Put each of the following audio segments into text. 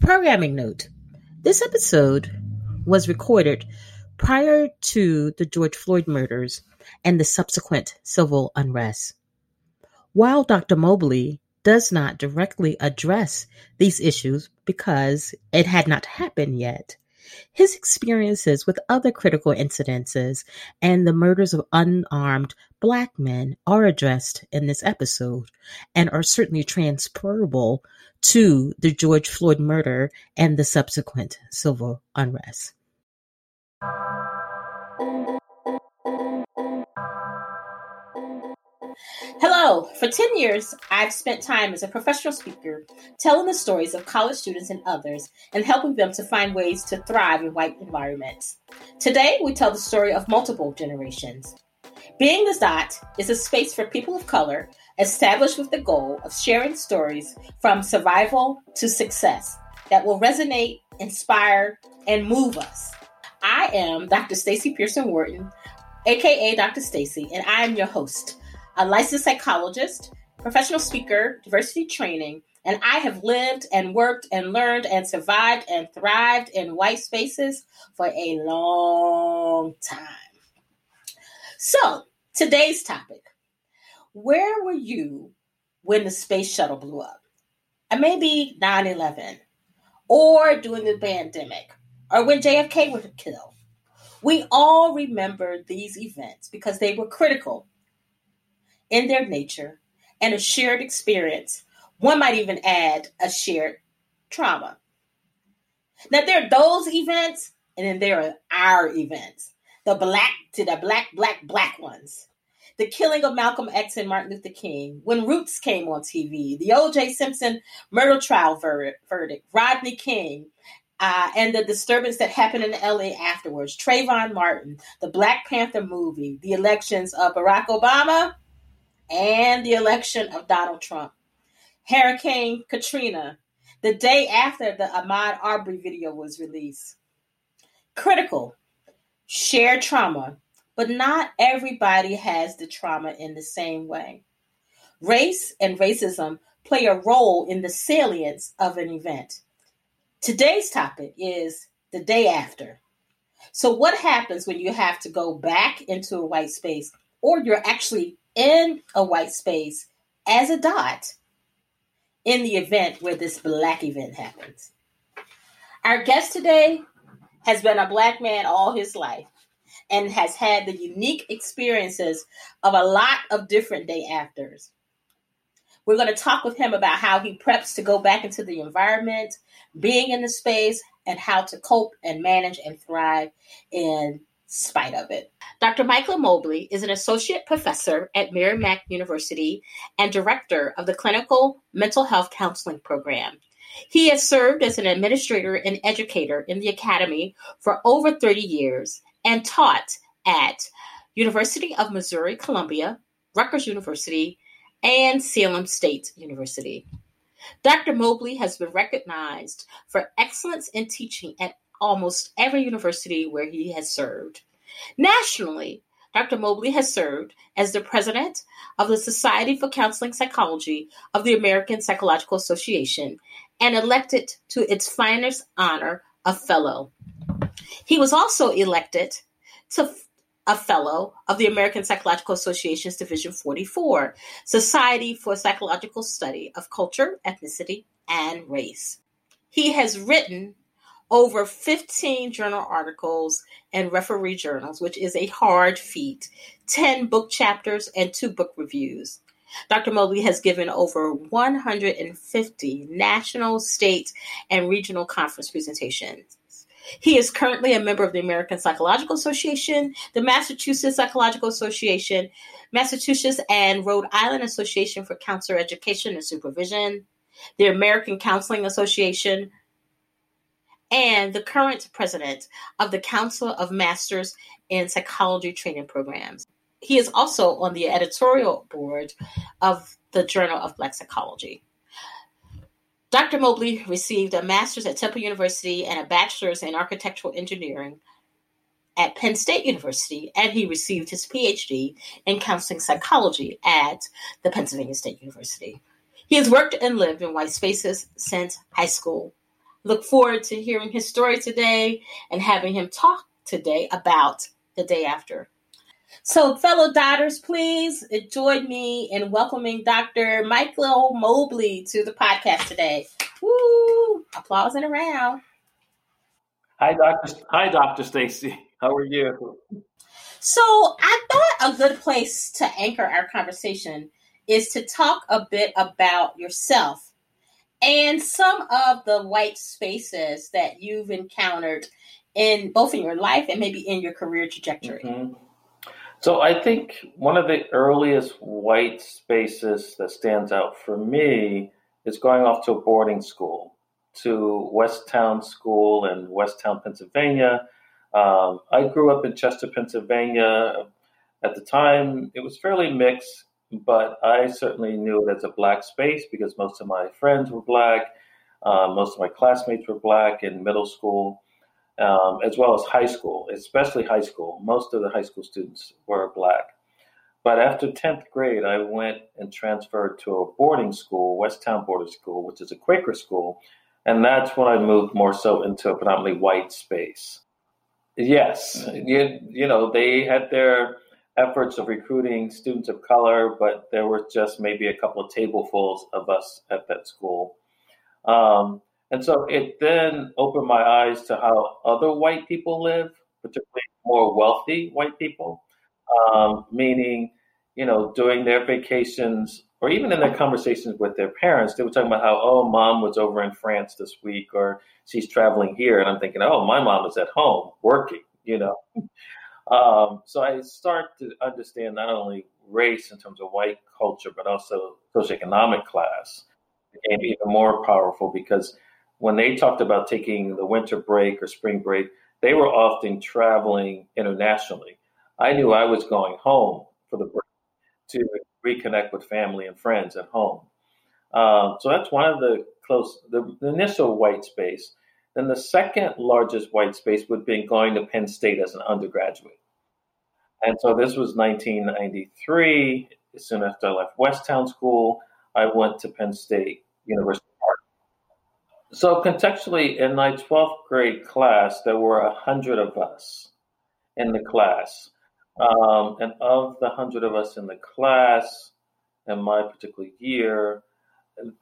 Programming note this episode was recorded prior to the George Floyd murders and the subsequent civil unrest. While Dr. Mobley does not directly address these issues because it had not happened yet, his experiences with other critical incidences and the murders of unarmed black men are addressed in this episode and are certainly transferable to the George Floyd murder and the subsequent civil unrest. Hello. For 10 years, I've spent time as a professional speaker telling the stories of college students and others and helping them to find ways to thrive in white environments. Today, we tell the story of multiple generations. Being the Dot is a space for people of color established with the goal of sharing stories from survival to success that will resonate, inspire, and move us. I am Dr. Stacy Pearson Wharton, aka Dr. Stacy, and I am your host, a licensed psychologist, professional speaker, diversity training, and I have lived and worked and learned and survived and thrived in white spaces for a long time. So, today's topic Where were you when the space shuttle blew up? And maybe 9 11, or during the pandemic, or when JFK was killed. We all remember these events because they were critical in their nature and a shared experience. One might even add a shared trauma. Now, there are those events, and then there are our events the black to the black, black, black ones. The killing of Malcolm X and Martin Luther King, when Roots came on TV, the O.J. Simpson murder trial verdict, Rodney King, uh, and the disturbance that happened in LA afterwards, Trayvon Martin, the Black Panther movie, the elections of Barack Obama and the election of Donald Trump, Hurricane Katrina, the day after the Ahmaud Arbery video was released. Critical share trauma, but not everybody has the trauma in the same way. Race and racism play a role in the salience of an event. Today's topic is the day after. So, what happens when you have to go back into a white space or you're actually in a white space as a dot in the event where this black event happens? Our guest today has been a black man all his life and has had the unique experiences of a lot of different day afters. We're going to talk with him about how he preps to go back into the environment, being in the space, and how to cope and manage and thrive in spite of it. Dr. Michael Mobley is an associate professor at Merrimack University and director of the Clinical Mental Health Counseling Program. He has served as an administrator and educator in the academy for over 30 years and taught at University of Missouri Columbia, Rutgers University, and Salem State University. Dr. Mobley has been recognized for excellence in teaching at almost every university where he has served. Nationally, Dr. Mobley has served as the president of the Society for Counseling Psychology of the American Psychological Association and elected to its finest honor a fellow. He was also elected to a fellow of the American Psychological Association's Division 44, Society for Psychological Study of Culture, Ethnicity, and Race. He has written over 15 journal articles and referee journals, which is a hard feat, 10 book chapters, and two book reviews. Dr. Mobley has given over 150 national, state, and regional conference presentations. He is currently a member of the American Psychological Association, the Massachusetts Psychological Association, Massachusetts and Rhode Island Association for Counselor Education and Supervision, the American Counseling Association, and the current president of the Council of Masters in Psychology Training Programs. He is also on the editorial board of the Journal of Psychology. Dr. Mobley received a master's at Temple University and a bachelor's in architectural engineering at Penn State University, and he received his PhD in counseling psychology at the Pennsylvania State University. He has worked and lived in white spaces since high school Look forward to hearing his story today and having him talk today about the day after. So, fellow daughters, please join me in welcoming Dr. Michael Mobley to the podcast today. Woo! Applause and around. Hi, Dr. Hi, Dr. Stacy. How are you? So, I thought a good place to anchor our conversation is to talk a bit about yourself and some of the white spaces that you've encountered in both in your life and maybe in your career trajectory. Mm-hmm. So I think one of the earliest white spaces that stands out for me is going off to a boarding school, to Westtown School in Westtown, Pennsylvania. Um, I grew up in Chester, Pennsylvania. At the time, it was fairly mixed, but I certainly knew it as a black space because most of my friends were black. Uh, most of my classmates were black in middle school um, as well as high school, especially high school. Most of the high school students were black. But after 10th grade, I went and transferred to a boarding school, Westtown Boarding School, which is a Quaker school. And that's when I moved more so into a predominantly white space. Yes, you, you know, they had their efforts of recruiting students of color, but there were just maybe a couple of tablefuls of us at that school. Um, and so it then opened my eyes to how other white people live, particularly more wealthy white people, um, meaning, you know, during their vacations or even in their conversations with their parents, they were talking about how, oh, mom was over in France this week or she's traveling here. And I'm thinking, oh, my mom is at home working, you know. Um, so I start to understand not only race in terms of white culture, but also socioeconomic class became even more powerful because when they talked about taking the winter break or spring break, they were often traveling internationally. I knew I was going home for the break to reconnect with family and friends at home. Um, so that's one of the close, the, the, initial white space. Then the second largest white space would be going to Penn State as an undergraduate. And so this was 1993. As soon after I left Westtown School, I went to Penn State University so contextually, in my 12th grade class, there were a hundred of us in the class. Um, and of the hundred of us in the class, in my particular year,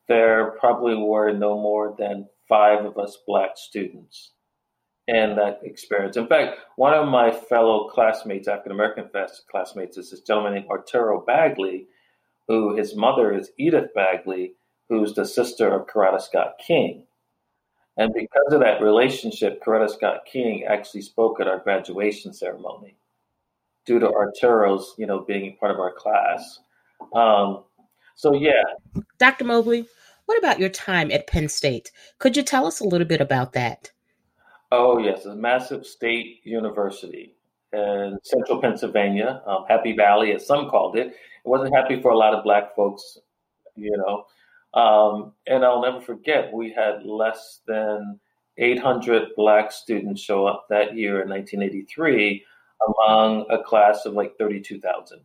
there probably were no more than five of us black students in that experience. In fact, one of my fellow classmates, African American classmates, is this gentleman named Arturo Bagley, who his mother is Edythe Bagley, who's the sister of Coretta Scott King. And because of that relationship, Coretta Scott King actually spoke at our graduation ceremony due to Arturo's, you know, being part of our class. Um, so, yeah. Dr. Mobley, what about your time at Penn State? Could you tell us a little bit about that? Oh, yes, a massive state university in central Pennsylvania, um, Happy Valley, as some called it. It wasn't happy for a lot of black folks, you know. Um, and I'll never forget, we had less than 800 black students show up that year in 1983 among a class of like 32,000.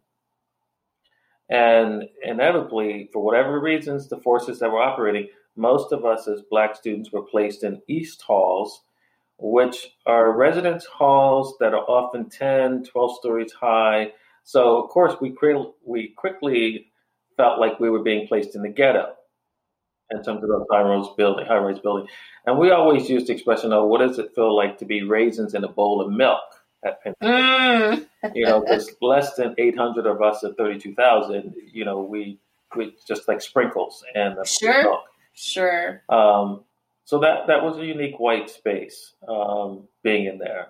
And inevitably, for whatever reasons, the forces that were operating, most of us as black students were placed in East Halls, which are residence halls that are often 10, 12 stories high. So, of course, we, we quickly felt like we were being placed in the ghetto in terms of those high-rise building, high-rise building. And we always use the expression, of what does it feel like to be raisins in a bowl of milk?" At Penn mm. you know, because less than 800 of us at 32,000, you know, we we just like sprinkles and sure, milk. sure. Um, so that that was a unique white space um, being in there.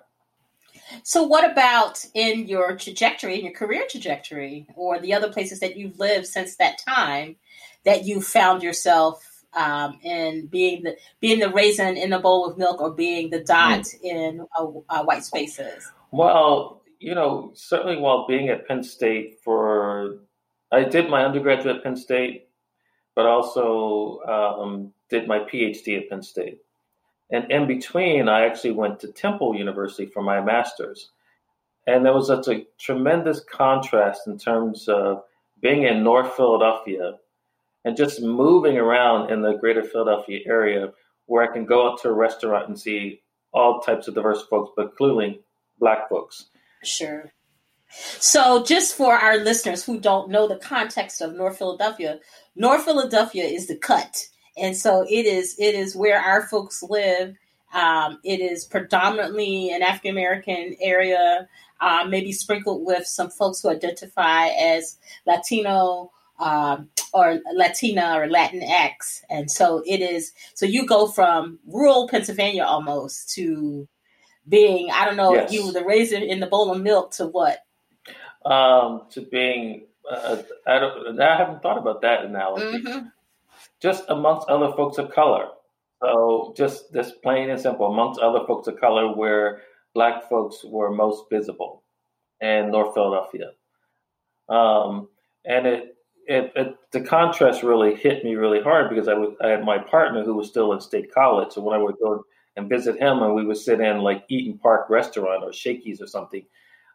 So, what about in your trajectory, in your career trajectory, or the other places that you've lived since that time, that you found yourself um, in being the being the raisin in the bowl of milk or being the dot mm. in white spaces? Well, you know, certainly while being at Penn State for, I did my undergraduate at Penn State, but also um, did my PhD at Penn State. And in between, I actually went to Temple University for my master's. And there was such a tremendous contrast in terms of being in North Philadelphia and just moving around in the greater Philadelphia area where I can go out to a restaurant and see all types of diverse folks, but clearly black folks. Sure. So, just for our listeners who don't know the context of North Philadelphia, North Philadelphia is the cut, and so it is it is where our folks live. Um, it is predominantly an African American area, uh, maybe sprinkled with some folks who identify as Latino um, or Latina or Latinx. And so it is, so you go from rural Pennsylvania almost to being, I don't know, yes. you the raisin in the bowl of milk to what? Um, to being, uh, I, don't, I haven't thought about that analogy. Mm-hmm. Just amongst other folks of color. So just this plain and simple, amongst other folks of color, where black folks were most visible in North Philadelphia. Um, and it it, it, the contrast really hit me really hard because I, had my partner who was still in state college. So when I would go and visit him and we would sit in like Eat'n Park restaurant or Shakey's or something,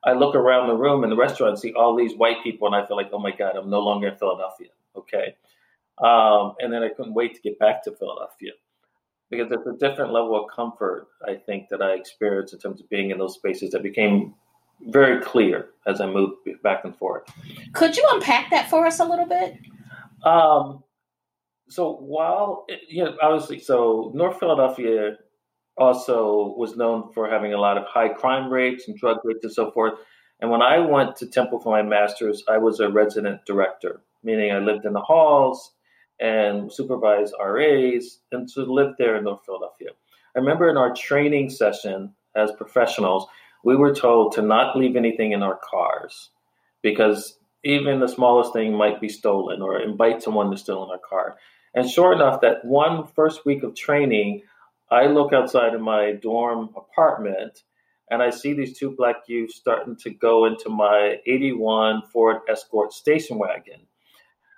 I look around the room in the restaurant and see all these white people and I feel like, oh my God, I'm no longer in Philadelphia. Okay. Um, and then I couldn't wait to get back to Philadelphia because it's a different level of comfort, I think, that I experienced in terms of being in those spaces that became very clear as I moved back and forth. Could you unpack that for us a little bit? Um, so while you know, obviously, so North Philadelphia also was known for having a lot of high crime rates and drug rates and so forth. And when I went to Temple for my master's, I was a resident director, meaning I lived in the halls and supervised RAs, and so lived there in North Philadelphia. I remember in our training session as professionals, we were told to not leave anything in our cars because even the smallest thing might be stolen or invite someone to steal in our car. And sure enough, that one first week of training, I look outside of my dorm apartment and I see these two black youths starting to go into my 81 Ford Escort station wagon.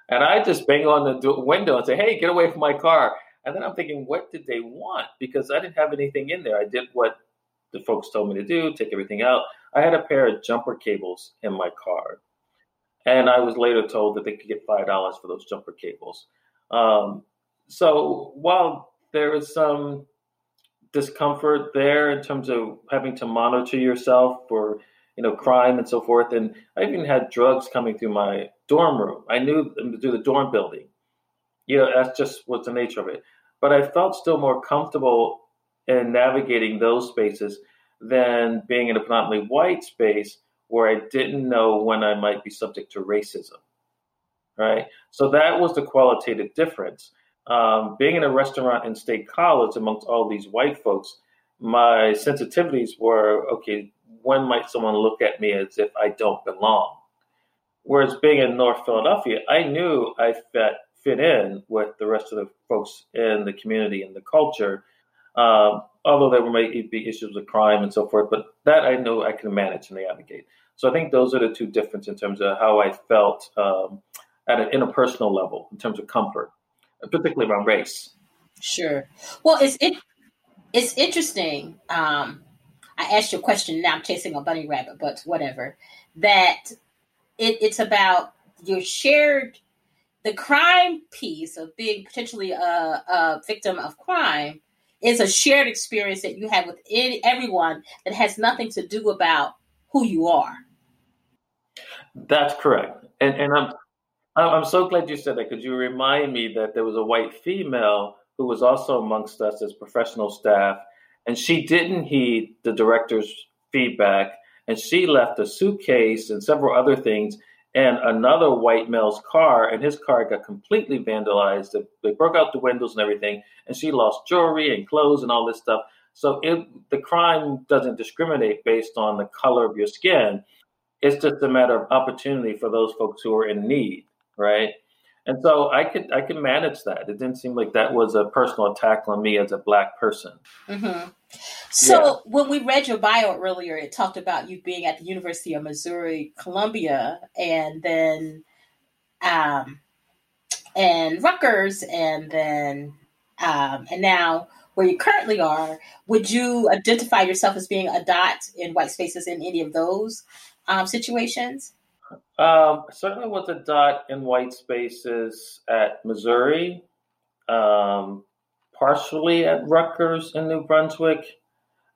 And I just bang on the window and say, hey, get away from my car. And then I'm thinking, what did they want? Because I didn't have anything in there. I did what the folks told me to do, take everything out. I had a pair of jumper cables in my car. And I was later told that they could get $5 for those jumper cables. Um, so while there is some discomfort there in terms of having to monitor yourself for you know crime and so forth and i even had drugs coming through my dorm room i knew them through the dorm building you know that's just what's the nature of it but i felt still more comfortable in navigating those spaces than being in a predominantly white space where I didn't know when I might be subject to racism. Right? So that was the qualitative difference. Um, being in a restaurant in state college amongst all these white folks, my sensitivities were okay, when might someone look at me as if I don't belong? Whereas being in North Philadelphia, I knew I fit, fit in with the rest of the folks in the community and the culture um, although there might be issues with crime and so forth, but that I know I can manage and navigate. So I think those are the two differences in terms of how I felt um, at an interpersonal level in terms of comfort, particularly around race. Sure. Well, it's it it's interesting. Um, I asked you a question. Now I'm chasing a bunny rabbit, but whatever. That it, it's about your shared the crime piece of being potentially a, a victim of crime is a shared experience that you have with any, everyone that has nothing to do about who you are. That's correct, and and I'm I'm so glad you said that because you remind me that there was a white female who was also amongst us as professional staff, and she didn't heed the director's feedback, and she left a suitcase and several other things and another white male's car, and his car got completely vandalized. They broke out the windows and everything, and she lost jewelry and clothes and all this stuff. So it, the crime doesn't discriminate based on the color of your skin. It's just a matter of opportunity for those folks who are in need, right? And so I could I could manage that. It didn't seem like that was a personal attack on me as a black person. Mm-hmm. So yeah. when we read your bio earlier, it talked about you being at the University of Missouri Columbia, and then um, and Rutgers, and then um, and now where you currently are. Would you identify yourself as being a dot in white spaces in any of those um, situations? Um, certainly was a dot in white spaces at Missouri. Um, partially at Rutgers in New Brunswick,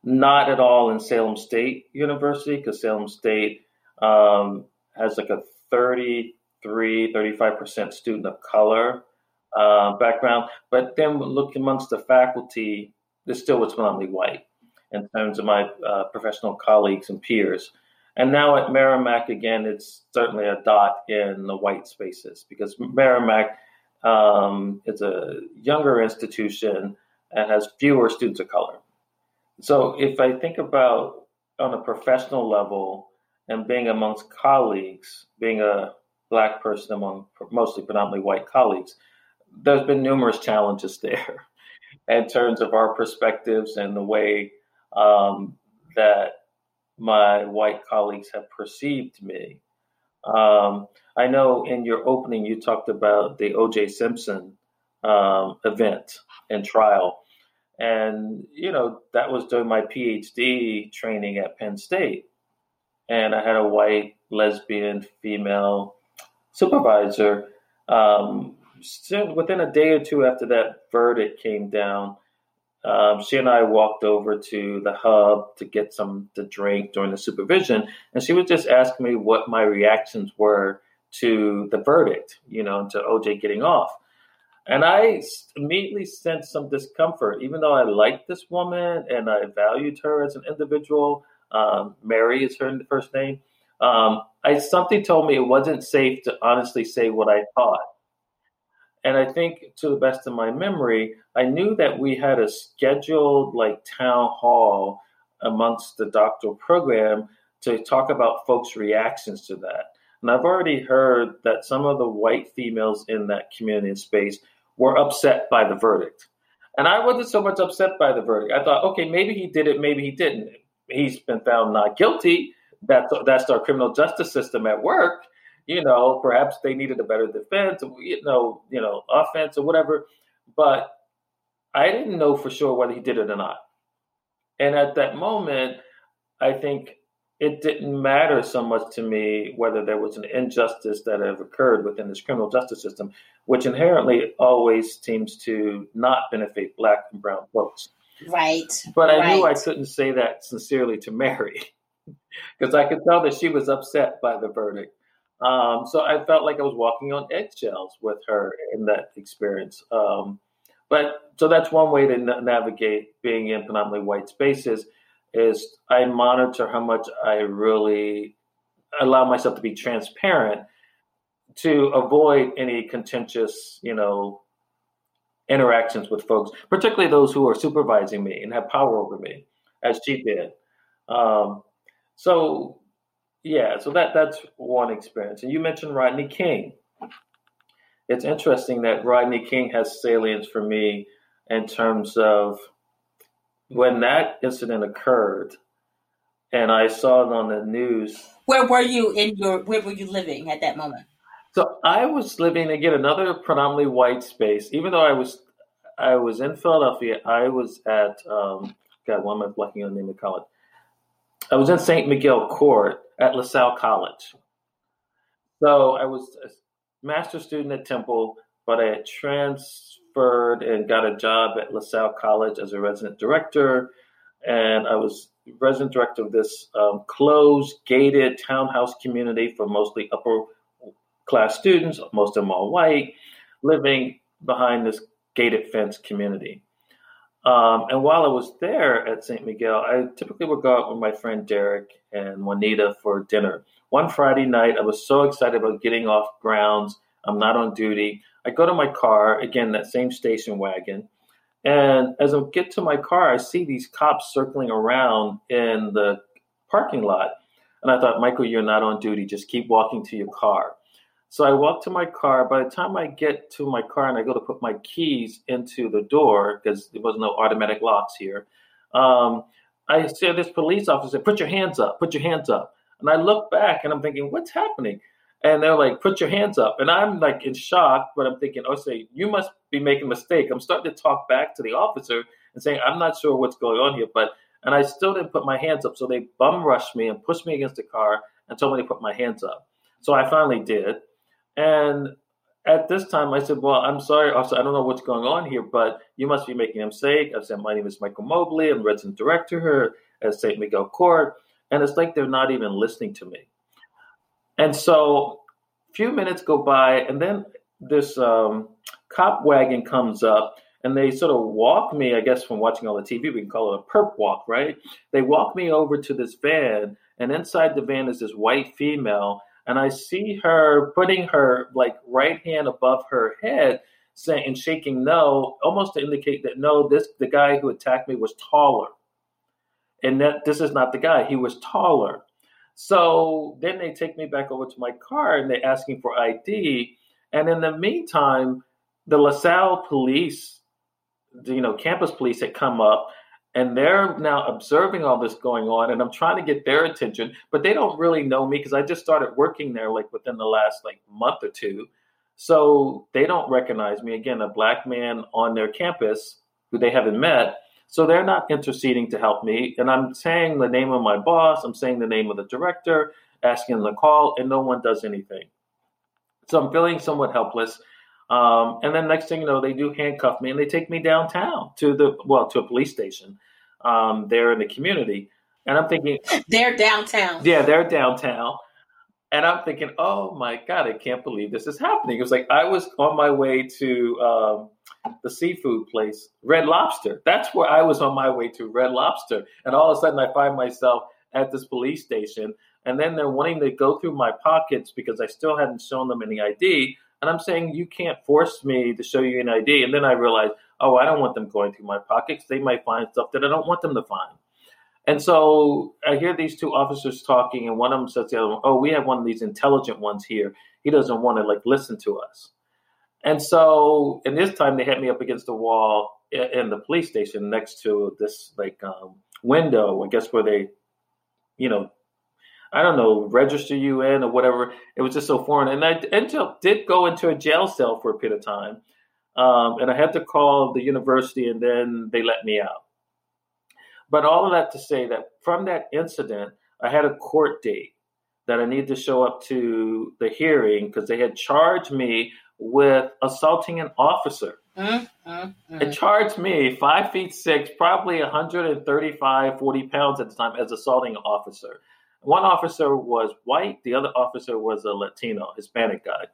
not at all in Salem State University, because Salem State um, has like a 33, 35% student of color uh, background. But then look amongst the faculty, there still predominantly white in terms of my uh, professional colleagues and peers. And now at Merrimack, again, it's certainly a dot in the white spaces because Merrimack um, is a younger institution and has fewer students of color. So if I think about on a professional level and being amongst colleagues, being a black person among mostly predominantly white colleagues, there's been numerous challenges there in terms of our perspectives and the way um, that my white colleagues have perceived me. Um, I know in your opening you talked about the O.J. Simpson um, event and trial, and you know that was during my PhD training at Penn State, and I had a white lesbian female supervisor. Um, soon, within a day or two after that verdict came down, um, she and I walked over to the hub to get some to drink during the supervision, and she was just asking me what my reactions were to the verdict, you know, to OJ getting off. And I immediately sensed some discomfort, even though I liked this woman and I valued her as an individual. Um, Mary is her first name. Um, I something told me it wasn't safe to honestly say what I thought. And I think, to the best of my memory, I knew that we had a scheduled like town hall amongst the doctoral program to talk about folks' reactions to that. And I've already heard that some of the white females in that community space were upset by the verdict. And I wasn't so much upset by the verdict. I thought, okay, maybe he did it, maybe he didn't. He's been found not guilty. That's that's our criminal justice system at work you know, perhaps they needed a better defense, you know, you know, offense or whatever. But I didn't know for sure whether he did it or not. And at that moment, I think it didn't matter so much to me whether there was an injustice that had occurred within this criminal justice system, which inherently always seems to not benefit black and brown folks. Right. But I right. knew I couldn't say that sincerely to Mary because I could tell that she was upset by the verdict. Um, so I felt like I was walking on eggshells with her in that experience. Um, but so that's one way to na- navigate being in predominantly white spaces is I monitor how much I really allow myself to be transparent to avoid any contentious, you know, interactions with folks, particularly those who are supervising me and have power over me, as she did. Um, so yeah, so that that's one experience. And you mentioned Rodney King. It's interesting that Rodney King has salience for me in terms of when that incident occurred and I saw it on the news. Where were you in your where were you living at that moment? So I was living again another predominantly white space. Even though I was I was in Philadelphia, I was at um, God, why am I blanking on the name of college? I was in St. Miguel Court at LaSalle College. So I was a master's student at Temple, but I had transferred and got a job at LaSalle College as a resident director. And I was resident director of this um, closed, gated townhouse community for mostly upper class students, most of them all white, living behind this gated fence community. Um, and while I was there at St. Miguel, I typically would go out with my friend Derek and Juanita for dinner. One Friday night, I was so excited about getting off grounds. I'm not on duty. I go to my car, again, that same station wagon. And as I get to my car, I see these cops circling around in the parking lot. And I thought, Michael, you're not on duty. Just keep walking to your car. So I walk to my car. By the time I get to my car and I go to put my keys into the door, because there was no automatic locks here, um, I see this police officer, put your hands up, put your hands up. And I look back and I'm thinking, what's happening? And they're like, put your hands up. And I'm like in shock, but I'm thinking, oh, say, you must be making a mistake. I'm starting to talk back to the officer and saying, I'm not sure what's going on here. But, and I still didn't put my hands up. So they bum rushed me and pushed me against the car and told me to put my hands up. So I finally did. And at this time, I said, "Well, I'm sorry, officer. I don't know what's going on here, but you must be making a mistake." I said, "My name is Michael Mobley. I'm resident director here at St. Miguel Court," and it's like they're not even listening to me. And so, a few minutes go by, and then this um, cop wagon comes up, and they sort of walk me. I guess from watching all the TV, we can call it a perp walk, right? They walk me over to this van, and inside the van is this white female and I see her putting her like right hand above her head, saying and shaking no, almost to indicate that no, this the guy who attacked me was taller, and that this is not the guy. He was taller. So then they take me back over to my car and they're asking for ID. And in the meantime, the LaSalle police, you know, campus police had come up and they're now observing all this going on and i'm trying to get their attention but they don't really know me because i just started working there like within the last like month or two. So they don't recognize me. Again a black man on their campus who they haven't met so they're not interceding to help me. And i'm saying the name of my boss i'm saying the name of the director asking them to call and no one does anything. So i'm feeling somewhat helpless um, and then next thing you know, they do handcuff me and they take me downtown to the well to a police station um, there in the community. And I'm thinking they're downtown. Yeah, they're downtown. And I'm thinking, oh my god, I can't believe this is happening. It was like I was on my way to um, the seafood place, Red Lobster. That's where I was on my way to, Red Lobster. And all of a sudden, I find myself at this police station. And then they're wanting to go through my pockets because I still hadn't shown them any ID. And I'm saying, you can't force me to show you an ID. And then I realized, oh, I don't want them going through my pockets. They might find stuff that I don't want them to find. And so I hear these two officers talking, and one of them says to the other one, oh, we have one of these intelligent ones here. He doesn't want to like listen to us. And so, and this time they had me up against the wall in the police station next to this like um, window, I guess where they, you know, I don't know, register you in or whatever. It was just so foreign. And I ended up, did go into a jail cell for a period of time. Um, and I had to call the university and then they let me out. But all of that to say that from that incident, I had a court date that I needed to show up to the hearing because they had charged me with assaulting an officer. Mm, mm, mm. It charged me five feet six, probably 135, 40 pounds at the time as assaulting an officer. One officer was white, the other officer was a Latino, Hispanic guy.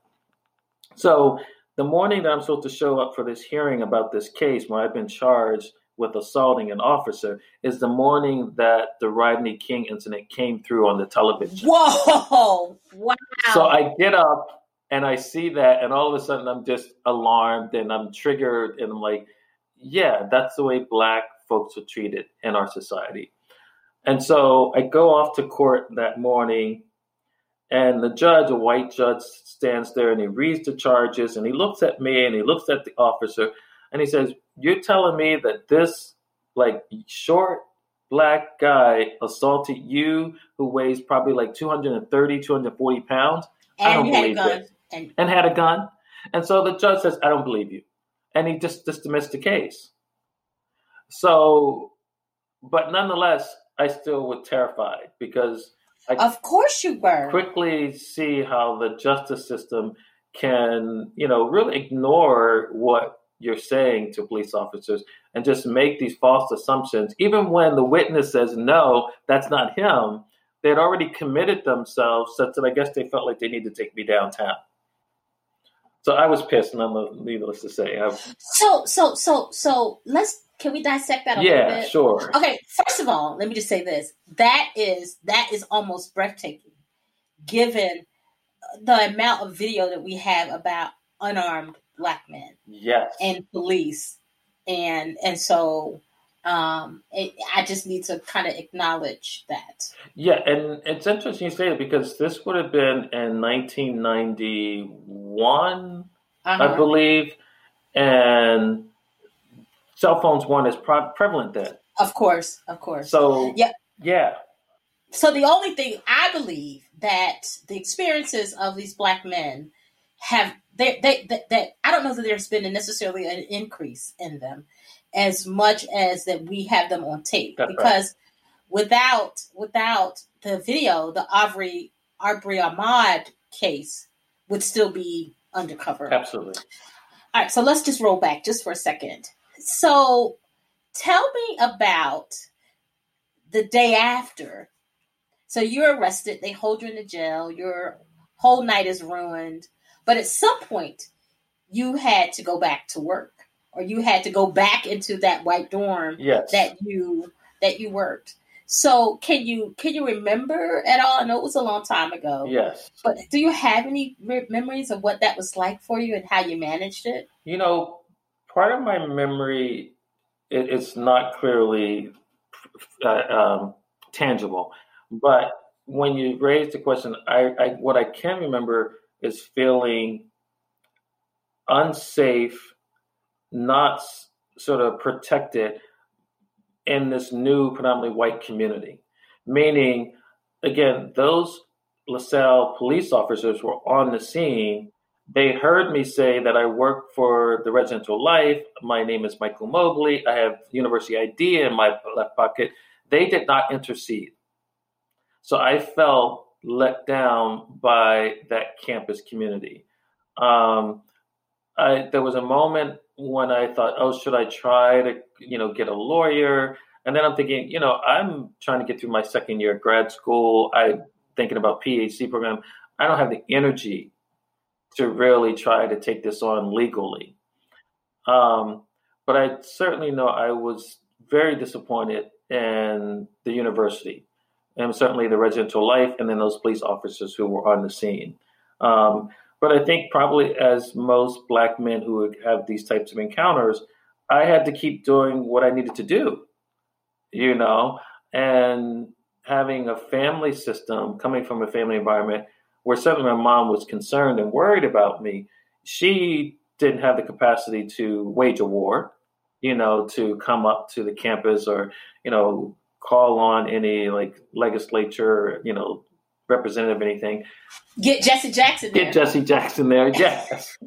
So the morning that I'm supposed to show up for this hearing about this case, where I've been charged with assaulting an officer, is the morning that the Rodney King incident came through on the television. Whoa! Wow. So I get up and I see that, and all of a sudden I'm just alarmed and I'm triggered, and I'm like, yeah, that's the way black folks are treated in our society. And so I go off to court that morning, and the judge, a white judge, stands there and he reads the charges and he looks at me and he looks at the officer and he says, You're telling me that this, like, short black guy assaulted you who weighs probably like 230, 240 pounds? And I don't believe it. And-, and had a gun. And so the judge says, I don't believe you. And he just dismissed the case. So, but nonetheless, I still was terrified because I of course you were quickly see how the justice system can, you know, really ignore what you're saying to police officers and just make these false assumptions. Even when the witness says no, that's not him, they had already committed themselves such that I guess they felt like they needed to take me downtown. So I was pissed, and I'm needless to say. I've... So, so, so, so let's can we dissect that a yeah, little bit? sure. Okay, first of all, let me just say this. That is that is almost breathtaking given the amount of video that we have about unarmed black men. Yes. And police. And and so um, it, I just need to kind of acknowledge that. Yeah, and it's interesting you say that because this would have been in 1991, uh-huh. I believe, and cell phones weren't as pre- prevalent then. Of course, of course. So yeah, yeah. So the only thing I believe that the experiences of these black men have they, they, that, that I don't know that there's been necessarily an increase in them as much as that we have them on tape That's because right. without without the video, the Arbery Arbery Ahmaud case would still be undercover. Absolutely. All right, so let's just roll back just for a second. So tell me about the day after. So you're arrested, they hold you in the jail, your whole night is ruined. But at some point, you had to go back to work or you had to go back into that white dorm yes. that you that you worked. So can you can you remember at all? I know it was a long time ago. Yes. But do you have any re- memories of what that was like for you and how you managed it? You know, part of my memory it, it's not clearly uh, um, tangible, but when you raised the question, I, I what I can remember is feeling unsafe, not sort of protected in this new predominantly white community. Meaning, again, those LaSalle police officers were on the scene. They heard me say that I work for the Residential Life. My name is Michael Mobley. I have university ID in my left pocket. They did not intercede. So I felt let down by that campus community. Um, I, there was a moment when I thought, oh, should I try to, you know, get a lawyer? And then I'm thinking, you know, I'm trying to get through my second year of grad school. I'm thinking about PhD program. I don't have the energy to really try to take this on legally. Um, but I certainly know I was very disappointed in the university and certainly the residential life and then those police officers who were on the scene. Um, but I think probably as most black men who have these types of encounters, I had to keep doing what I needed to do, you know, and having a family system coming from a family environment where certainly my mom was concerned and worried about me. She didn't have the capacity to wage a war, you know, to come up to the campus or, you know, call on any like legislature, you know, representative, anything. Get Jesse Jackson there. Get Jesse Jackson there, yes.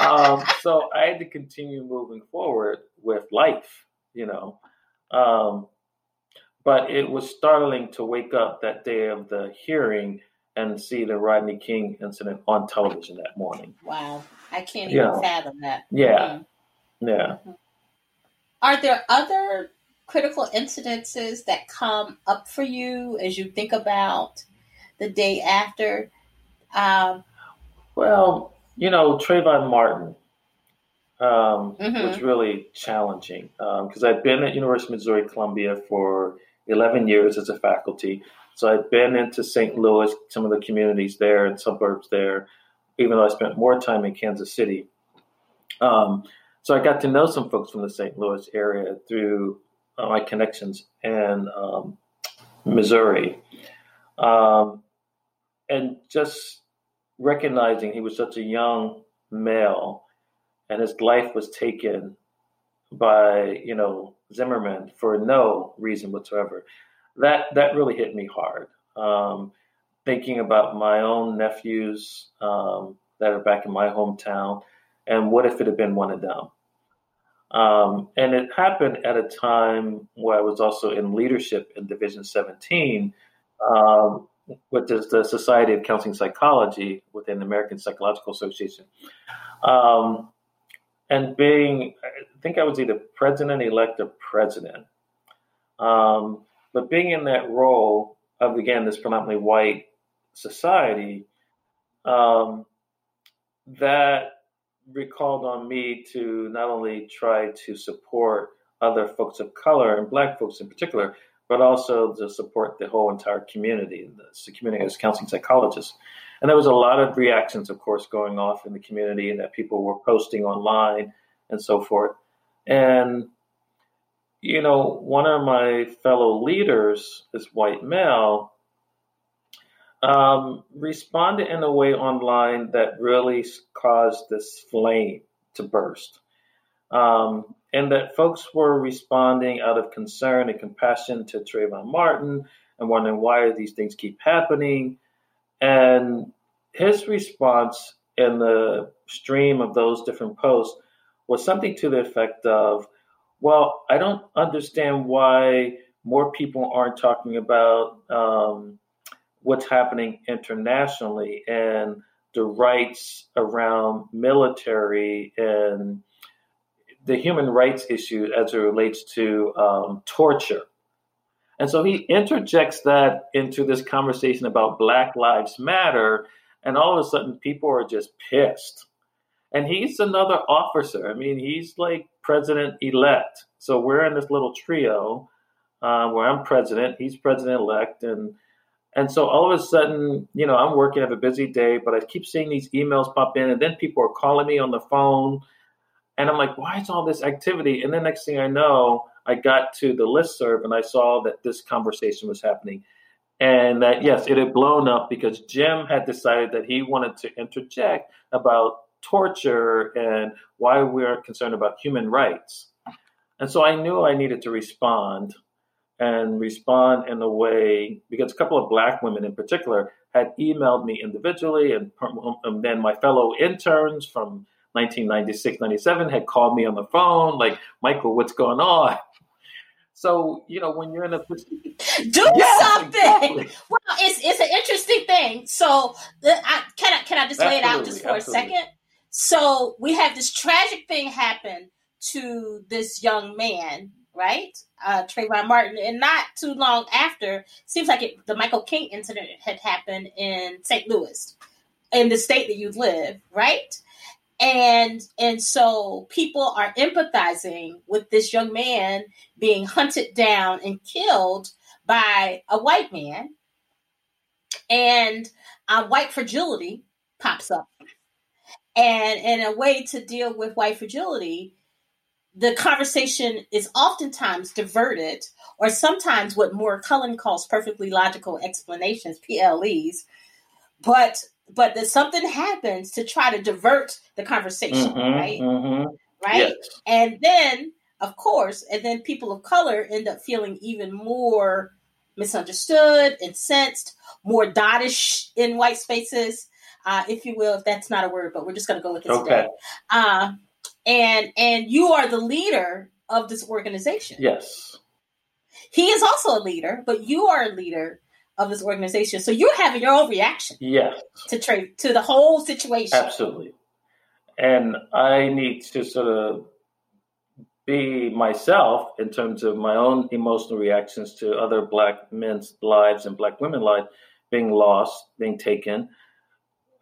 um, so I had to continue moving forward with life, you know. Um, but it was startling to wake up that day of the hearing and see the Rodney King incident on television that morning. Wow. I can't even yeah. fathom that. Yeah. Mm-hmm. Yeah. Mm-hmm. Are there other critical incidences that come up for you as you think about the day after? Um, well, you know, Trayvon Martin um, mm-hmm. was really challenging because um, I've been at University of Missouri Columbia for 11 years as a faculty. So I've been into St. Louis, some of the communities there and suburbs there, even though I spent more time in Kansas City. Um, so I got to know some folks from the St. Louis area through uh, my connections in um, Missouri. Um, and just recognizing he was such a young male and his life was taken by, you know, Zimmerman for no reason whatsoever. That that really hit me hard. Um, thinking about my own nephews um, that are back in my hometown, and what if it had been one of them? Um, and it happened at a time where I was also in leadership in Division 17, um, which is the Society of Counseling Psychology within the American Psychological Association. Um, and being, I think I was either president elect or president. Um, but being in that role of, again, this predominantly white society, um, that recalled on me to not only try to support other folks of color and black folks in particular, but also to support the whole entire community, the community as counseling psychologists. And there was a lot of reactions, of course, going off in the community and that people were posting online and so forth. And, you know, one of my fellow leaders, this white male, um, responded in a way online that really caused this flame to burst. Um, and that folks were responding out of concern and compassion to Trayvon Martin and wondering why these things keep happening. And his response in the stream of those different posts was something to the effect of, well, I don't understand why more people aren't talking about um, what's happening internationally and the rights around military and the human rights issue as it relates to um, torture. And so he interjects that into this conversation about Black Lives Matter, and all of a sudden people are just pissed. And he's another officer. I mean, he's like president elect. So we're in this little trio uh, where I'm president, he's president elect, and and so all of a sudden, you know, I'm working, I have a busy day, but I keep seeing these emails pop in, and then people are calling me on the phone, and I'm like, why is all this activity? And the next thing I know, I got to the list serve and I saw that this conversation was happening. And that, yes, it had blown up because Jim had decided that he wanted to interject about torture and why we are concerned about human rights. And so I knew I needed to respond and respond in a way because a couple of black women in particular had emailed me individually and, and then my fellow interns from 1996 97 had called me on the phone like michael what's going on so you know when you're in a do yeah, something exactly. well it's it's an interesting thing so uh, I, can i can i just absolutely, lay it out just for absolutely. a second so we have this tragic thing happen to this young man right? Uh, Trayvon Martin, and not too long after, seems like it, the Michael King incident had happened in St. Louis, in the state that you live, right? And and so people are empathizing with this young man being hunted down and killed by a white man, and uh, white fragility pops up. And in a way to deal with white fragility, the conversation is oftentimes diverted, or sometimes what Moore Cullen calls perfectly logical explanations, PLEs. But but that something happens to try to divert the conversation, mm-hmm, right? Mm-hmm. Right, yes. and then of course, and then people of color end up feeling even more misunderstood, incensed, more dottish in white spaces, uh, if you will. If that's not a word, but we're just going to go with it okay. today. Uh, and and you are the leader of this organization. Yes. He is also a leader, but you are a leader of this organization. So you're having your own reaction. Yes. To trade to the whole situation. Absolutely. And I need to sort of be myself in terms of my own emotional reactions to other black men's lives and black women's lives being lost, being taken,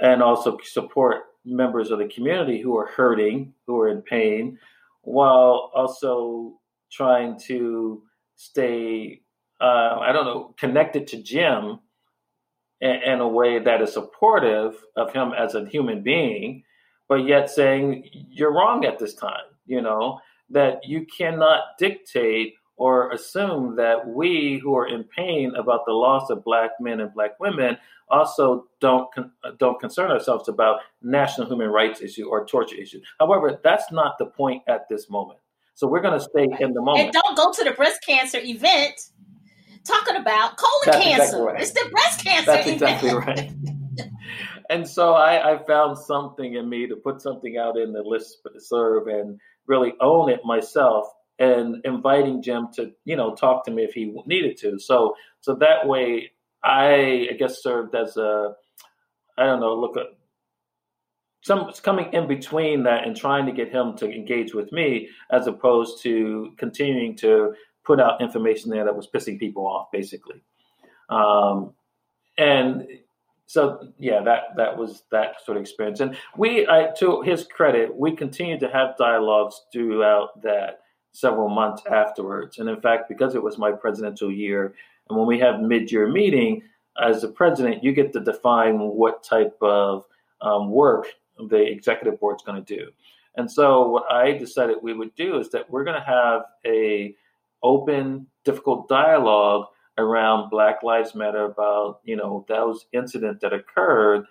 and also support members of the community who are hurting, who are in pain, while also trying to stay, uh, I don't know, connected to Jim in, in, a way that is supportive of him as a human being, but yet saying, you're wrong at this time, you know, that you cannot dictate or assume that we who are in pain about the loss of black men and black women also don't uh, don't concern ourselves about national human rights issue or torture issue. However, that's not the point at this moment. So we're going to stay in the moment. And don't go to the breast cancer event talking about colon that's cancer. Exactly right. It's the breast cancer. That's event. exactly right. and so I, I, found something in me to put something out in the list for the serve and really own it myself and inviting Jim to, you know, talk to me if he needed to. So, so that way, I, I guess served as a, I don't know, look at some coming in between that and trying to get him to engage with me, as opposed to continuing to put out information there that was pissing people off, basically. Um, and so yeah that that was that sort of experience and we I, to his credit we continued to have dialogues throughout that several months afterwards. And in fact, because it was my presidential year, and when we have mid-year meeting, as the president, you get to define what type of um, work the executive board is going to do. And so, what I decided we would do is that we're going to have a open, difficult dialogue around Black Lives Matter about you know those incidents that occurred,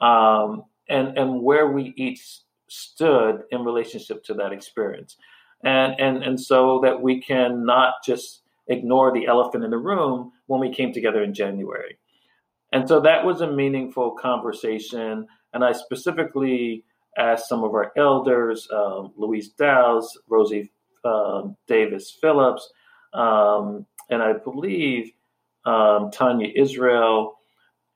um, and and where we each stood in relationship to that experience and and and so that we can not just ignore the elephant in the room when we came together in January. And so that was a meaningful conversation. And I specifically asked some of our elders, um, Louise Douce, Rosie um, Davis Phillips, um, and I believe um, Tania Israel,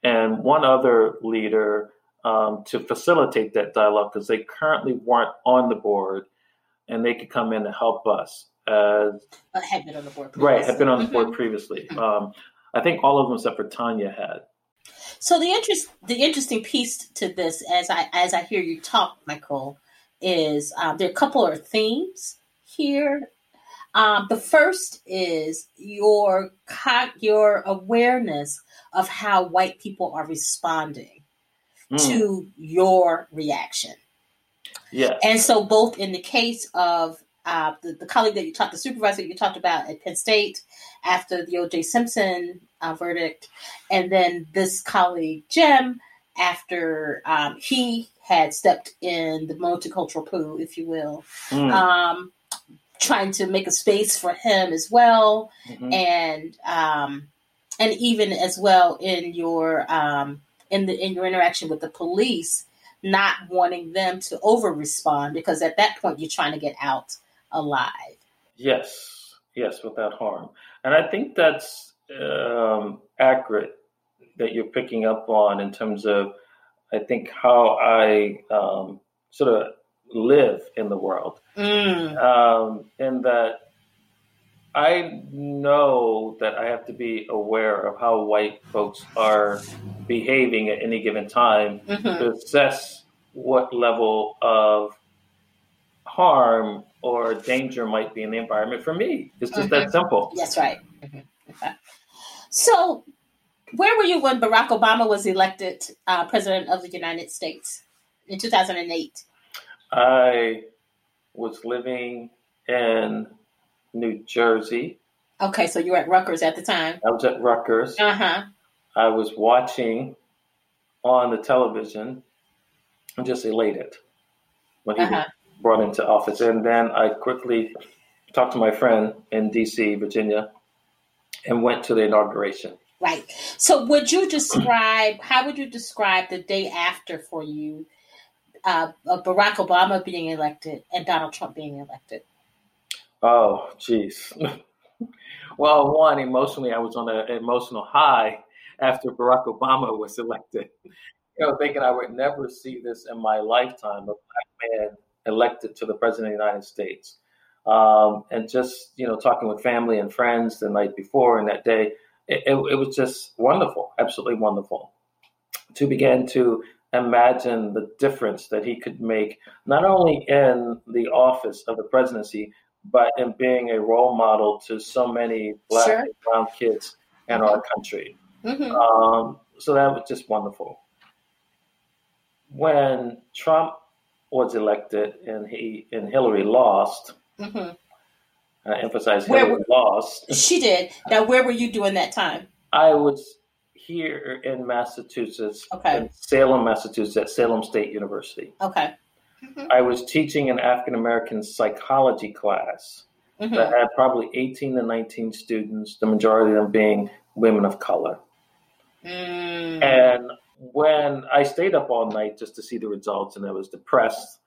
and one other leader um, to facilitate that dialogue because they currently weren't on the board and they could come in and help us as uh, had been on the board previously. right had been on the mm-hmm. board previously um, i think all of them except for tania had so the interest the interesting piece to this as i as i hear you talk michael is um, there are a couple of themes here um, the first is your your awareness of how white people are responding mm. to your reaction. Yeah. And so, both in the case of uh, the, the, colleague that you talked, the supervisor that you talked about at Penn State after the O.J. Simpson uh, verdict, and then this colleague Jim after um, he had stepped in the multicultural pool, if you will, mm. um, trying to make a space for him as well, mm-hmm. and um, and even as well in your um, in the in your interaction with the police, not wanting them to over respond because at that point you're trying to get out alive. Yes, yes, without harm, and I think that's um, accurate that you're picking up on in terms of I think how I um, sort of live in the world, mm. um, and that I know that I have to be aware of how white folks are behaving at any given time mm-hmm. to assess what level of harm or danger might be in the environment for me. It's just mm-hmm. that simple. That's right. Mm-hmm. Okay. So, where were you when Barack Obama was elected uh, president of the United States in 2008? I was living in New Jersey. Okay, so you were at Rutgers at the time. I was at Rutgers. Uh huh. I was watching on the television and just elated when he uh-huh. was brought into office. And then I quickly talked to my friend in DC, Virginia, and went to the inauguration. Right. So, would you describe, how would you describe the day after for you uh, of Barack Obama being elected and Donald Trump being elected? Oh, jeez. well, one, emotionally, I was on an emotional high after Barack Obama was elected. You know, thinking I would never see this in my lifetime, a black man elected to the president of the United States. Um, and just, you know, talking with family and friends the night before and that day, it, it, it was just wonderful, absolutely wonderful to begin to imagine the difference that he could make, not only in the office of the presidency, but in being a role model to so many black sure. and brown kids in our country. Mm-hmm. Um, so that was just wonderful. When Trump was elected and he and Hillary lost, mm-hmm. I emphasize Hillary where, lost. She did. Now, where were you during that time? I was here in Massachusetts, okay. in Salem, Massachusetts, at Salem State University. Okay. Mm-hmm. I was teaching an African American psychology class mm-hmm. that had probably 18 to 19 students, the majority of them being women of color. Mm. And when I stayed up all night just to see the results and I was depressed,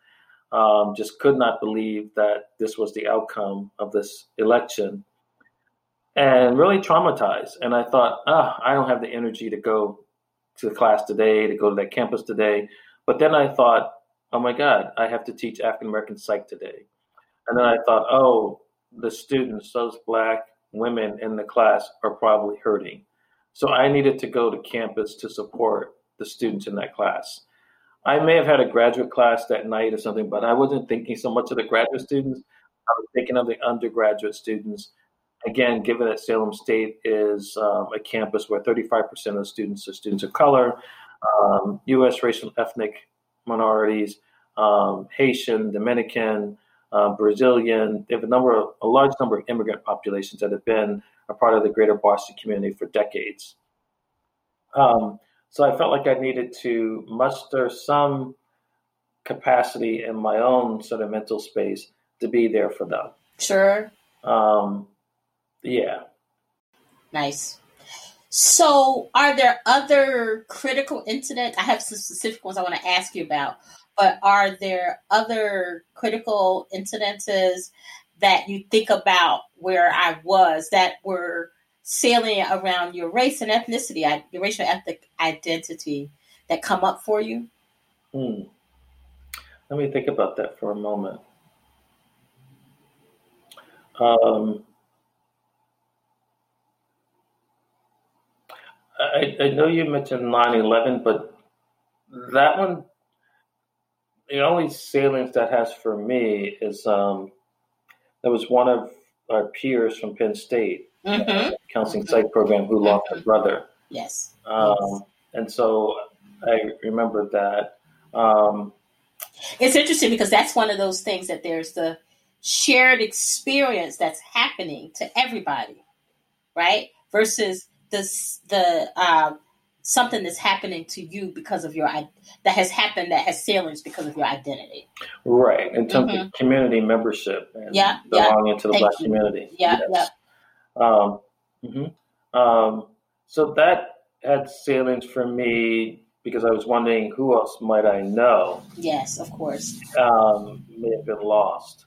um, just could not believe that this was the outcome of this election and really traumatized. And I thought, oh, I don't have the energy to go to the class today, to go to that campus today. But then I thought, oh my God, I have to teach African American psych today. And then I thought, oh, the students, those black women in the class are probably hurting. So I needed to go to campus to support the students in that class. I may have had a graduate class that night or something, but I wasn't thinking so much of the graduate students. I was thinking of the undergraduate students. Again, given that Salem State is um, a campus where 35% of the students are students of color, um, U.S. racial and ethnic minorities, um, Haitian, Dominican, uh, Brazilian. They have a number of a large number of immigrant populations that have been a part of the greater Boston community for decades. Um, so I felt like I needed to muster some capacity in my own sort of mental space to be there for them. Sure. Um, yeah. Nice. So, are there other critical incidents? I have some specific ones I want to ask you about, but are there other critical incidences that you think about where I was that were salient around your race and ethnicity, your racial ethnic identity that come up for you? Hmm. Let me think about that for a moment. Um, I, I know you mentioned 9 11, but that one, the only salience that has for me is um, there was one of our peers from Penn State, Mm-hmm. uh, counseling psych program, who lost her brother. Yes. Um, and so I remember that. Um, It's interesting because that's one of those things that there's the shared experience that's happening to everybody, right? Versus the the um, something that's happening to you because of your that has happened that has salience because of your identity. right, in terms of community membership and Mm-hmm. Yeah, yeah. belonging to the Thank black you. community. Yeah, Yes. Um, mhm. um, so that had salience for me because I was wondering who else might I know Yes, of course. um, may have been lost.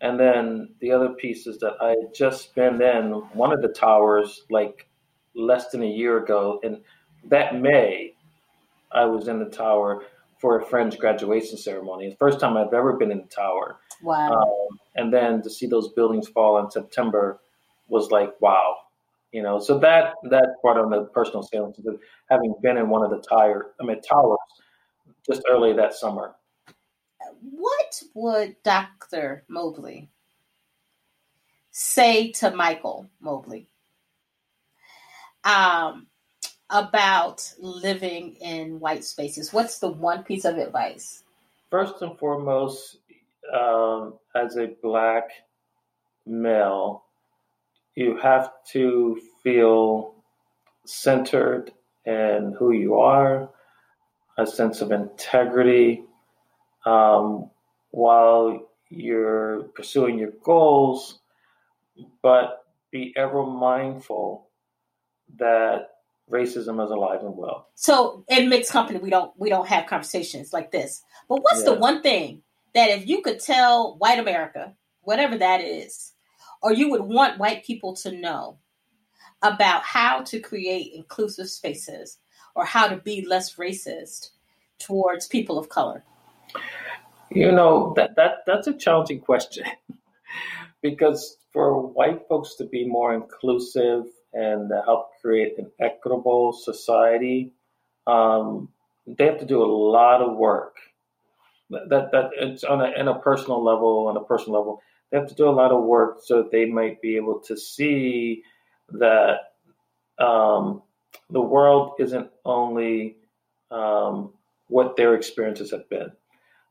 And then the other piece is that I had just been in one of the towers like less than a year ago. And that May, I was in the tower for a friend's graduation ceremony. The first time I've ever been in the tower. Wow. Um, and then to see those buildings fall in September was like, wow. You know, so that that brought on the personal of having been in one of the tire, I mean, towers just early that summer. what would Dr. Mobley say to Michael Mobley um, about living in white spaces? What's the one piece of advice? First and foremost, um, as a black male, you have to feel centered in who you are, a sense of integrity, um, while you're pursuing your goals, but be ever mindful that racism is alive and well. So in mixed company, we don't we don't have conversations like this. But what's the one thing that if you could tell white America, whatever that is, or you would want white people to know about how to create inclusive spaces or how to be less racist towards people of color? You know that that that's a challenging question because for white folks to be more inclusive and help create an equitable society, um, they have to do a lot of work. That that, it's on a a personal level, on a personal level, they have to do a lot of work so that they might be able to see that um, the world isn't only um, what their experiences have been.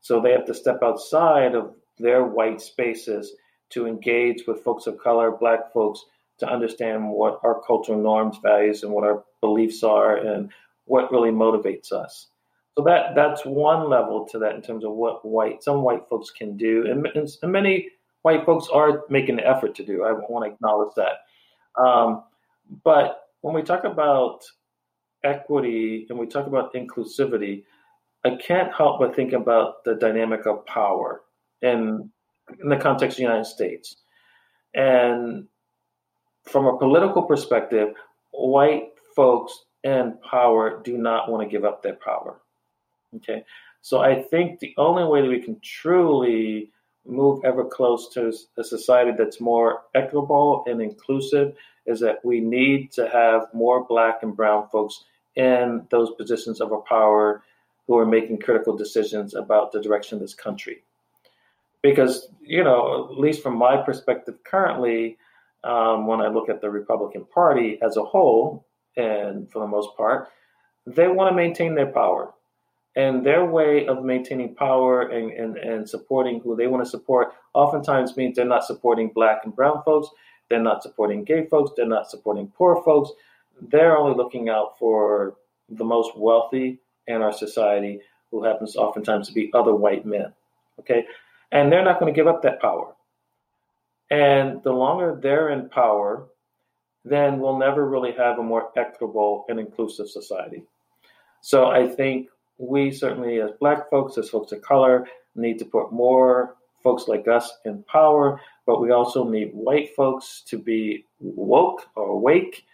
So they have to step outside of their white spaces to engage with folks of color, black folks, to understand what our cultural norms, values, and what our beliefs are, and what really motivates us. So that that's one level to that in terms of what white some white folks can do, and, and, many white folks are making the effort to do. I want to acknowledge that. Um, but when we talk about equity and we talk about inclusivity, I can't help but think about the dynamic of power in, in the context of the United States. And from a political perspective, white folks in power do not want to give up their power. Okay. So I think the only way that we can truly move ever close to a society that's more equitable and inclusive is that we need to have more black and brown folks in those positions of power who are making critical decisions about the direction of this country. Because, you know, at least from my perspective currently, um, when I look at the Republican Party as a whole, and for the most part, they want to maintain their power. And their way of maintaining power and, and, and supporting who they want to support oftentimes means they're not supporting black and brown folks, they're not supporting gay folks, they're not supporting poor folks. They're only looking out for the most wealthy in our society, who happens oftentimes to be other white men. Okay? And they're not going to give up that power. And the longer they're in power, then we'll never really have a more equitable and inclusive society. So I think we certainly, as Black folks, as folks of color, need to put more folks like us in power, but we also need white folks to be woke or awake,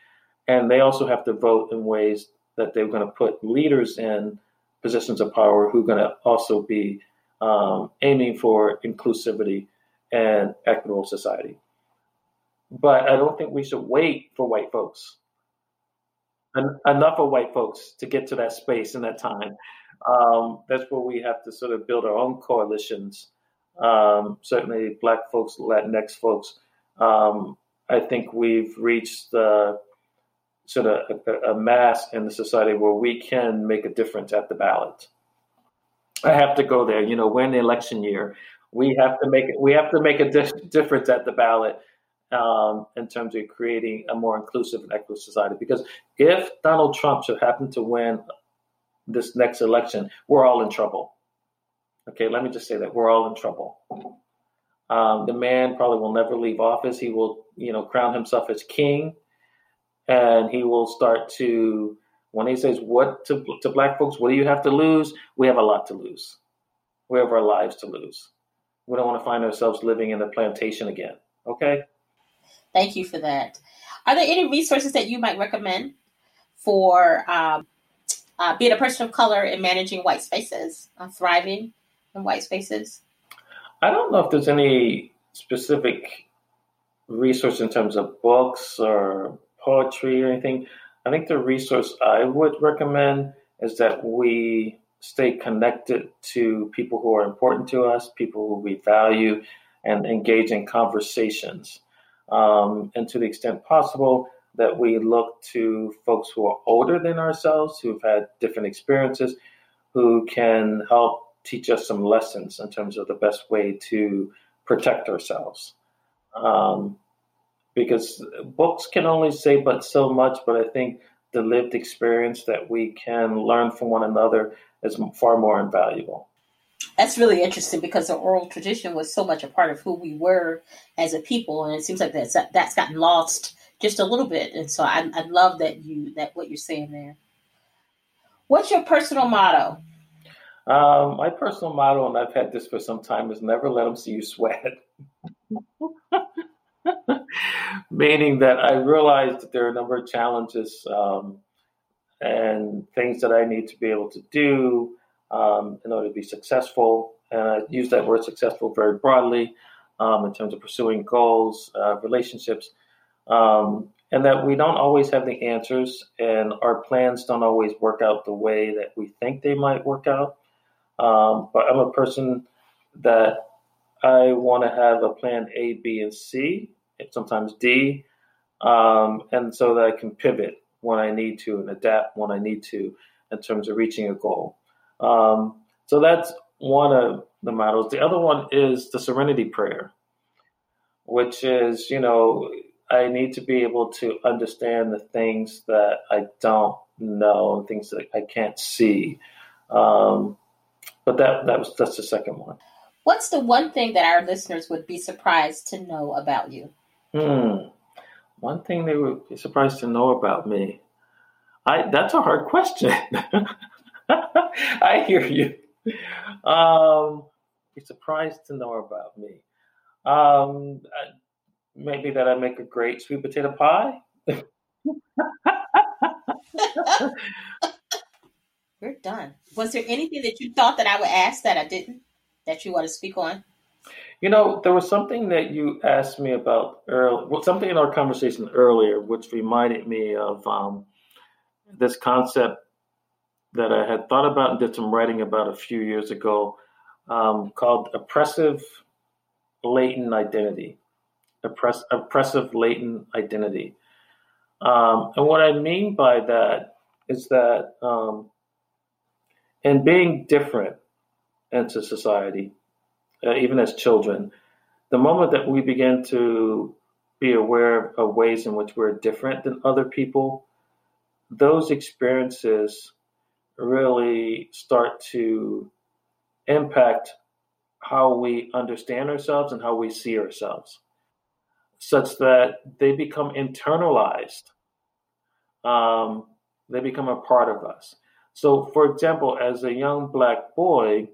and they also have to vote in ways that they're going to put leaders in positions of power who are going to also be um, aiming for inclusivity and equitable society. But I don't think we should wait for white folks. En- enough of white folks to get to that space and that time. Um, that's where we have to sort of build our own coalitions. Um, certainly, Black folks, Latinx folks. Um, I think we've reached the sort of a, a, mass in the society where we can make a difference at the ballot. I have to go there. You know, we're in the election year. We have to make we have to make a di- difference at the ballot um, in terms of creating a more inclusive and equitable society. Because if Donald Trump should happen to win this next election, we're all in trouble. Okay, let me just say that we're all in trouble. Um, the man probably will never leave office. He will, you know, crown himself as king, and he will start to. When he says what to, to black folks, what do you have to lose? We have a lot to lose. We have our lives to lose. We don't want to find ourselves living in the plantation again. Okay. Thank you for that. Are there any resources that you might recommend for um, uh, being a person of color and managing white spaces, uh, thriving in white spaces? I don't know if there's any specific resource in terms of books or poetry or anything. I think the resource I would recommend is that we stay connected to people who are important to us, people who we value, and engage in conversations. Um, and to the extent possible, that we look to folks who are older than ourselves, who've had different experiences, who can help teach us some lessons in terms of the best way to protect ourselves. Um, because books can only say but so much, but I think the lived experience that we can learn from one another is far more invaluable. That's really interesting because the oral tradition was so much a part of who we were as a people, and it seems like that's that's gotten lost just a little bit. And so I, I love that you that what you're saying there. What's your personal motto? Um, my personal motto, and I've had this for some time, is never let them see you sweat. Meaning that I realized that there are a number of challenges um, and things that I need to be able to do um, in order to be successful. And I use that word successful very broadly um, in terms of pursuing goals, uh, relationships, um, and that we don't always have the answers, and our plans don't always work out the way that we think they might work out. Um, but I'm a person that I want to have a plan A, B, and C, and sometimes D, um, and so that I can pivot when I need to and adapt when I need to in terms of reaching a goal. Um, so that's one of the models. The other one is the serenity prayer, which is, you know, I need to be able to understand the things that I don't know, and things that I can't see. Um, but that that was that's the second one. What's the one thing that our listeners would be surprised to know about you? Hmm. One thing they would be surprised to know about me. I that's a hard question. I hear you. Um, be surprised to know about me. Um, maybe that I make a great sweet potato pie. We're done. Was there anything that you thought that I would ask that I didn't, that you want to speak on? You know, there was something that you asked me about earlier, well, something in our conversation earlier, which reminded me of um, this concept that I had thought about and did some writing about a few years ago um, called oppressive latent identity. Oppress, oppressive latent identity. Um, and what I mean by that is that um, in being different into society, uh, even as children, the moment that we begin to be aware of ways in which we're different than other people, those experiences really start to impact how we understand ourselves and how we see ourselves, such that they become internalized. Um, they become a part of us. So, for example, as a young black boy,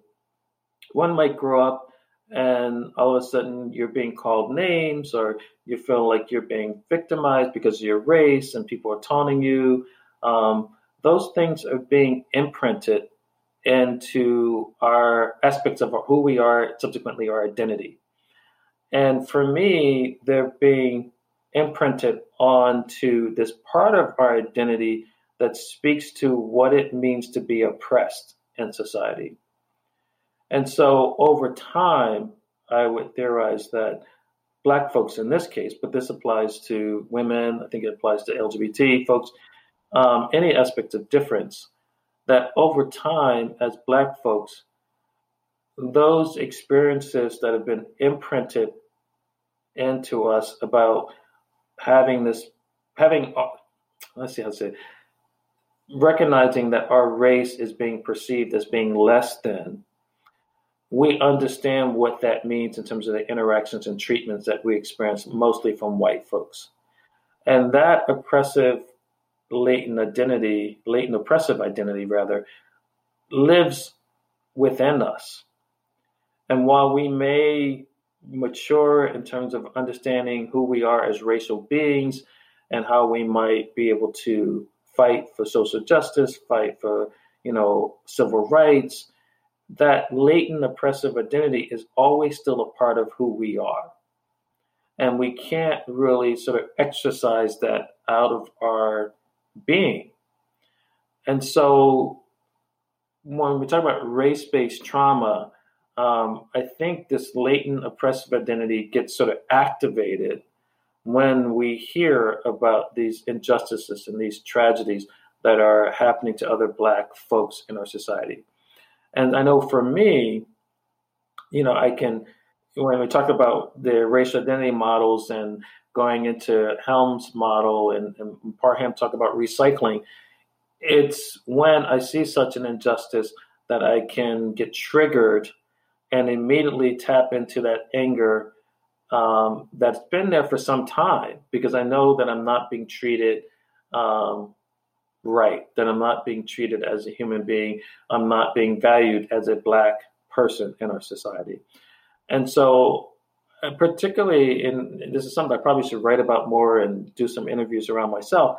one might grow up and all of a sudden you're being called names or you feel like you're being victimized because of your race and people are taunting you. Um, those things are being imprinted into our aspects of who we are, subsequently our identity. And for me, they're being imprinted onto this part of our identity that speaks to what it means to be oppressed in society. And so over time, I would theorize that black folks in this case, but this applies to women, I think it applies to LGBT folks, um, any aspect of difference, that over time, as black folks, those experiences that have been imprinted into us about having this, having, uh, let's see how to say, it, recognizing that our race is being perceived as being less than, we understand what that means in terms of the interactions and treatments that we experience mostly from white folks. And that oppressive latent identity, latent oppressive identity rather, lives within us. And while we may mature in terms of understanding who we are as racial beings and how we might be able to fight for social justice, fight for, you know, civil rights, that latent oppressive identity is always still a part of who we are. And we can't really sort of exercise that out of our being. And so when we talk about race based trauma, um, I think this latent oppressive identity gets sort of activated when we hear about these injustices and these tragedies that are happening to other Black folks in our society. And I know for me, you know, I can, when we talk about the racial identity models and going into Helms' model and, and Parham talk about recycling, it's when I see such an injustice that I can get triggered and immediately tap into that anger um, that's been there for some time because I know that I'm not being treated um, right, that I'm not being treated as a human being, I'm not being valued as a black person in our society. And so, uh, particularly in this is something I probably should write about more and do some interviews around myself.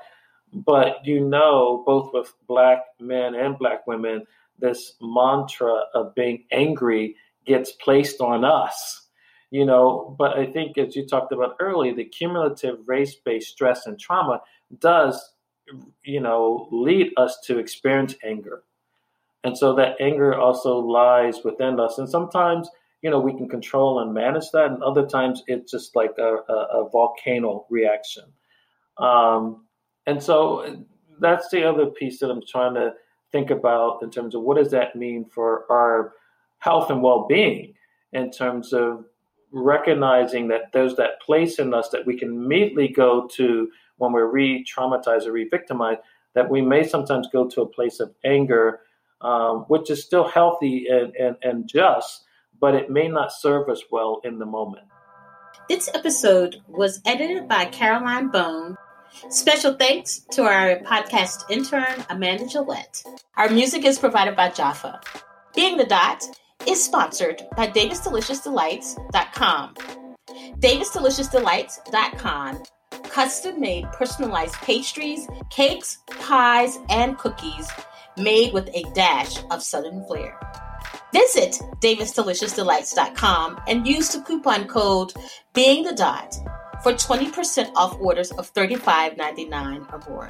But you know, both with black men and black women, this mantra of being angry gets placed on us you know but i think as you talked about earlier the cumulative race-based stress and trauma does you know lead us to experience anger. And so that anger also lies within us. And sometimes you know we can control and manage that and other times it's just like a, a, a volcano reaction. Um, and so that's the other piece that i'm trying to think about in terms of what does that mean for our health and well-being in terms of recognizing that there's that place in us that we can immediately go to when we're re-traumatized or re-victimized that we may sometimes go to a place of anger um, which is still healthy and, and, and just but it may not serve us well in the moment this episode was edited by caroline bone Special thanks to our podcast intern, Amanda Gillette. Our music is provided by Jaffa. Being the Dot is sponsored by DavisDeliciousDelights.com. DavisDeliciousDelights.com custom made personalized pastries, cakes, pies, and cookies made with a dash of Southern flair. Visit DavisDeliciousDelights.com and use the coupon code Being the Dot for 20% off orders of $35.99 or more.